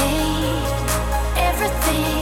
Suffocate everything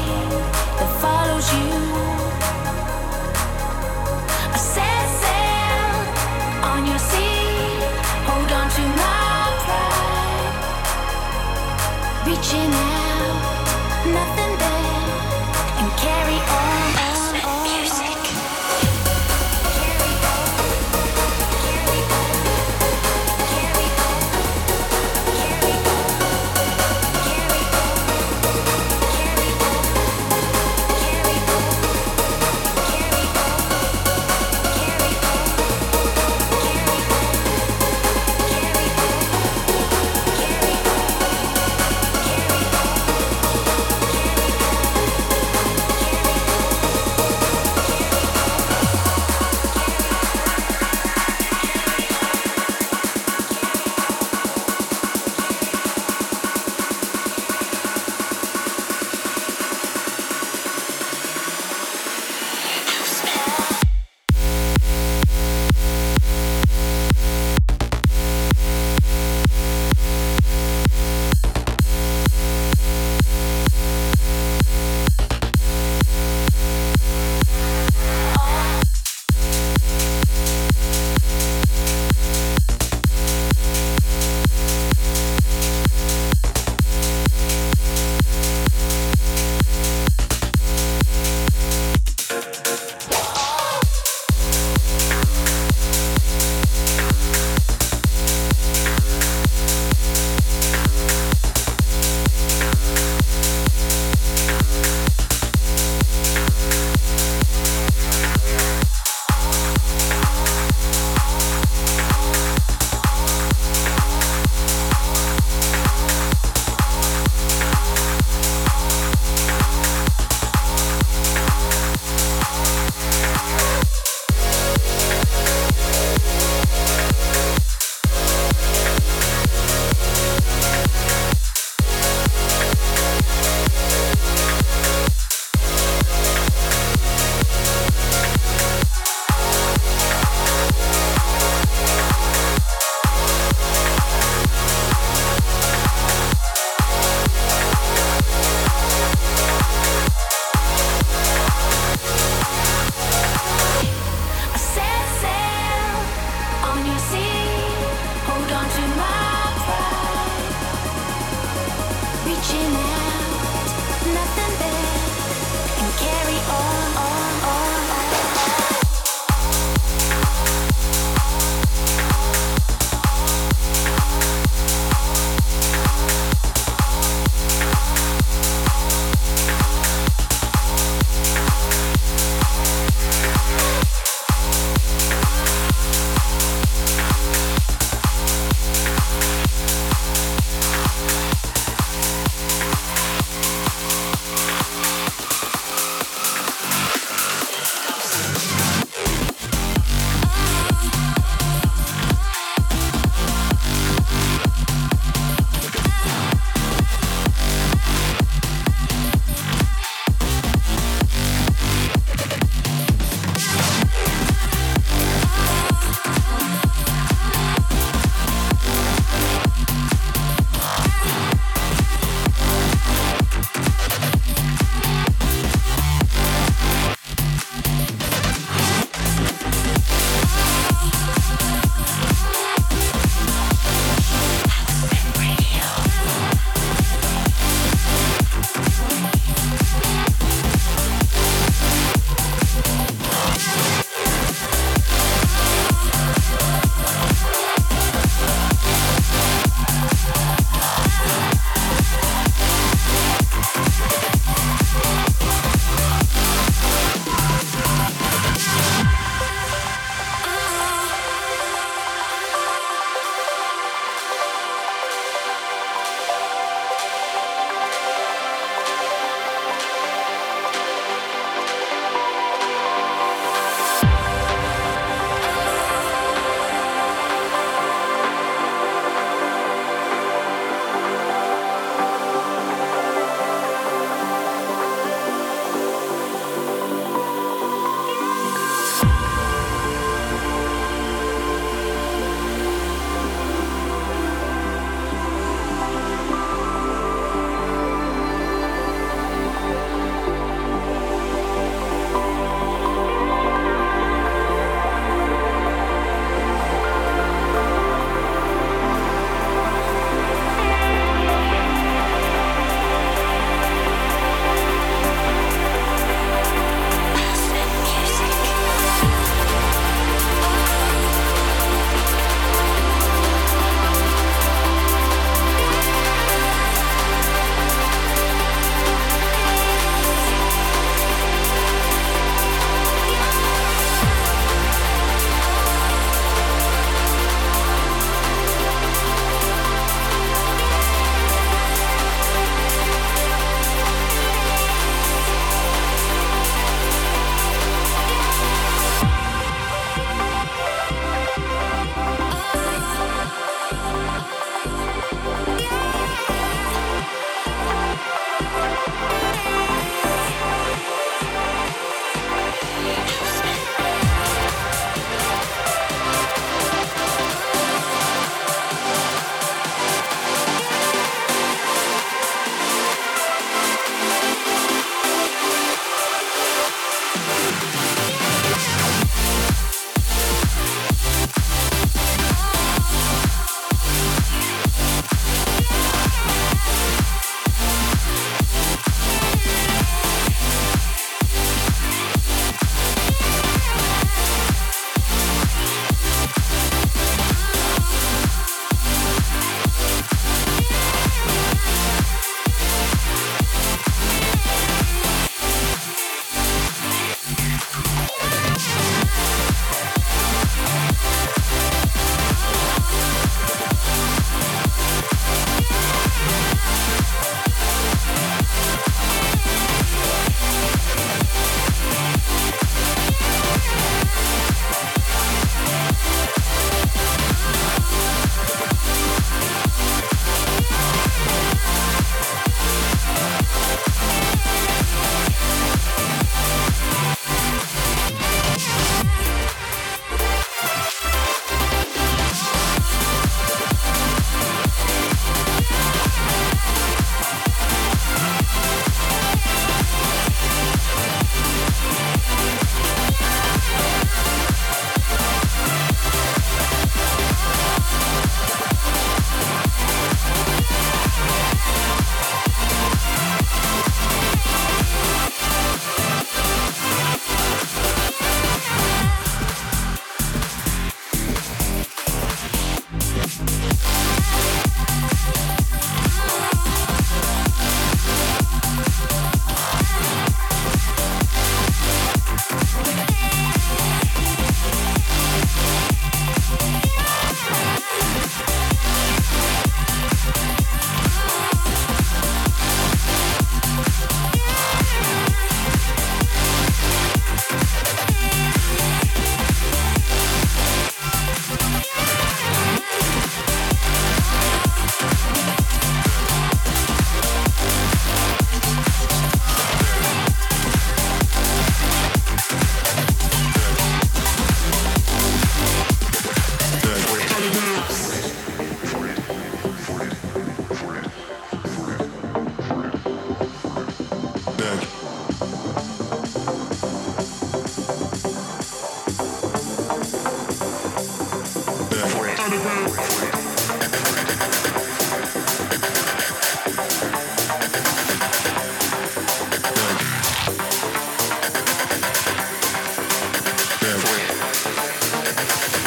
for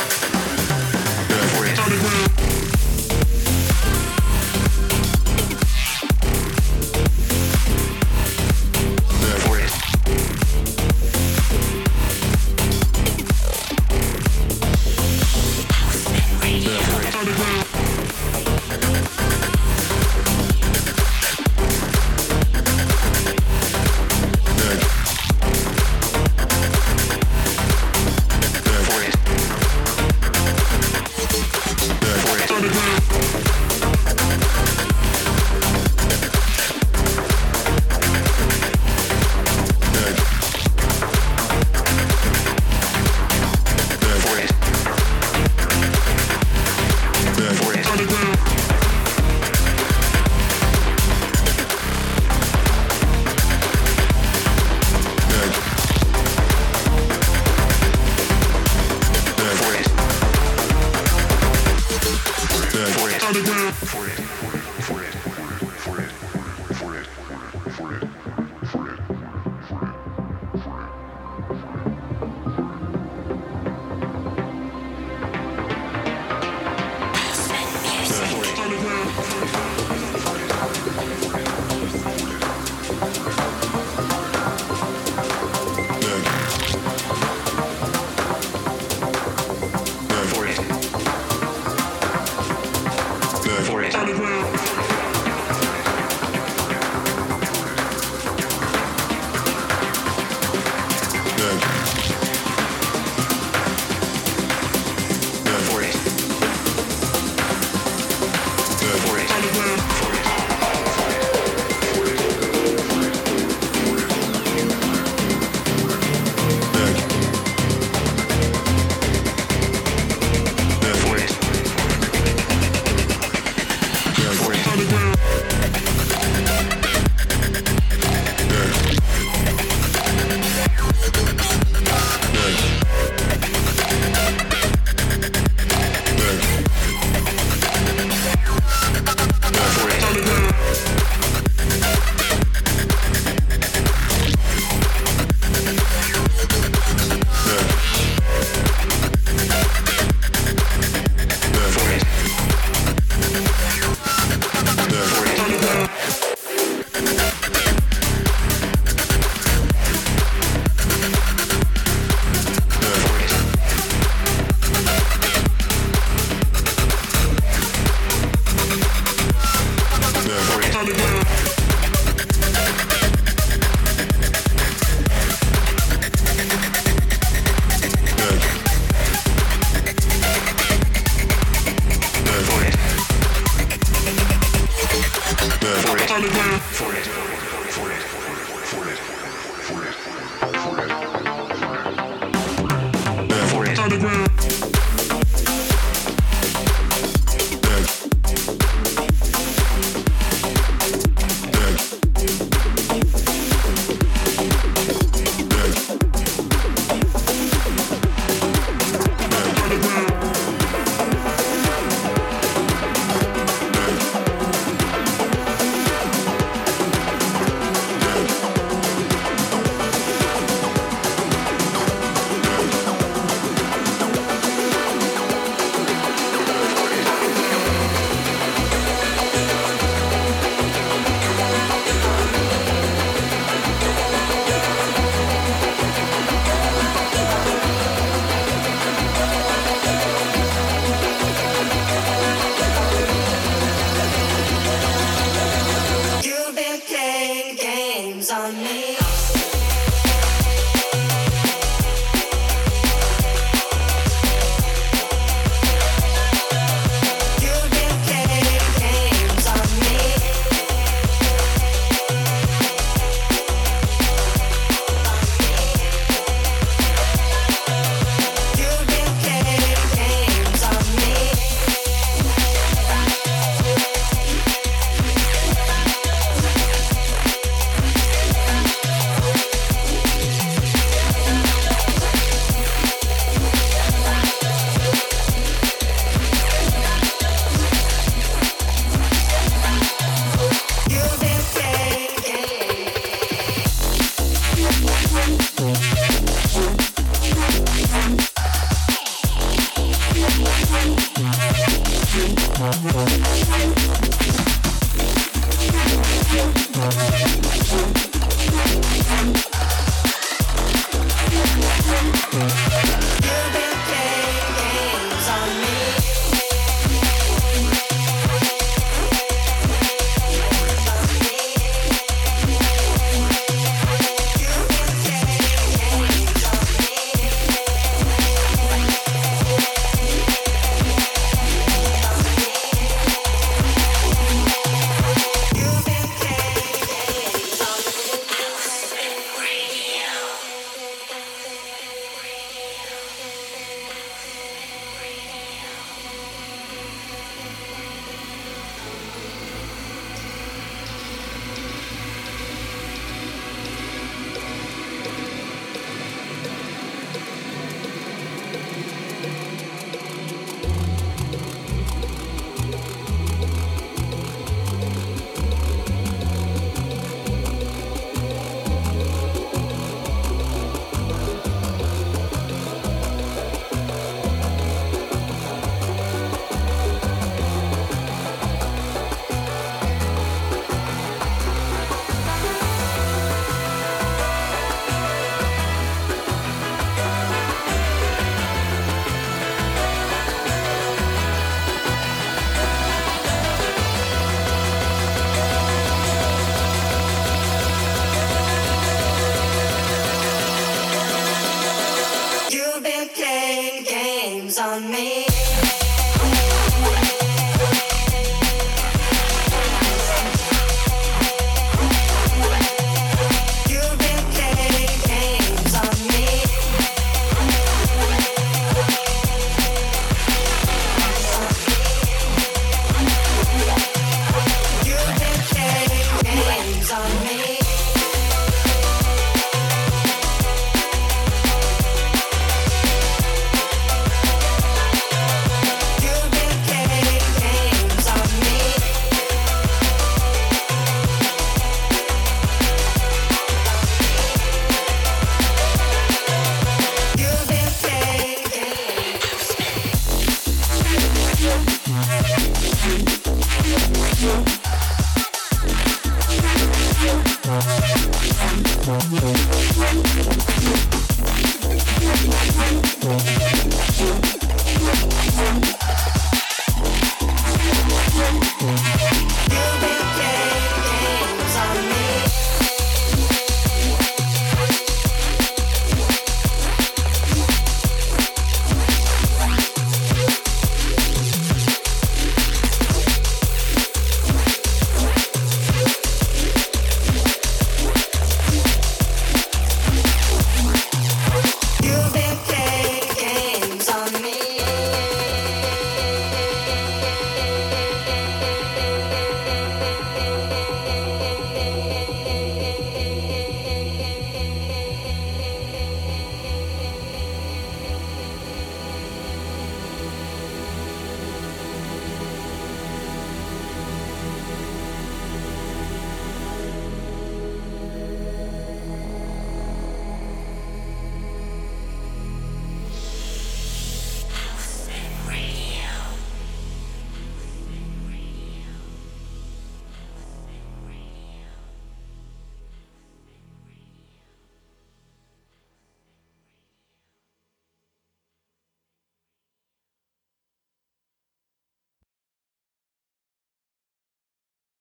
you.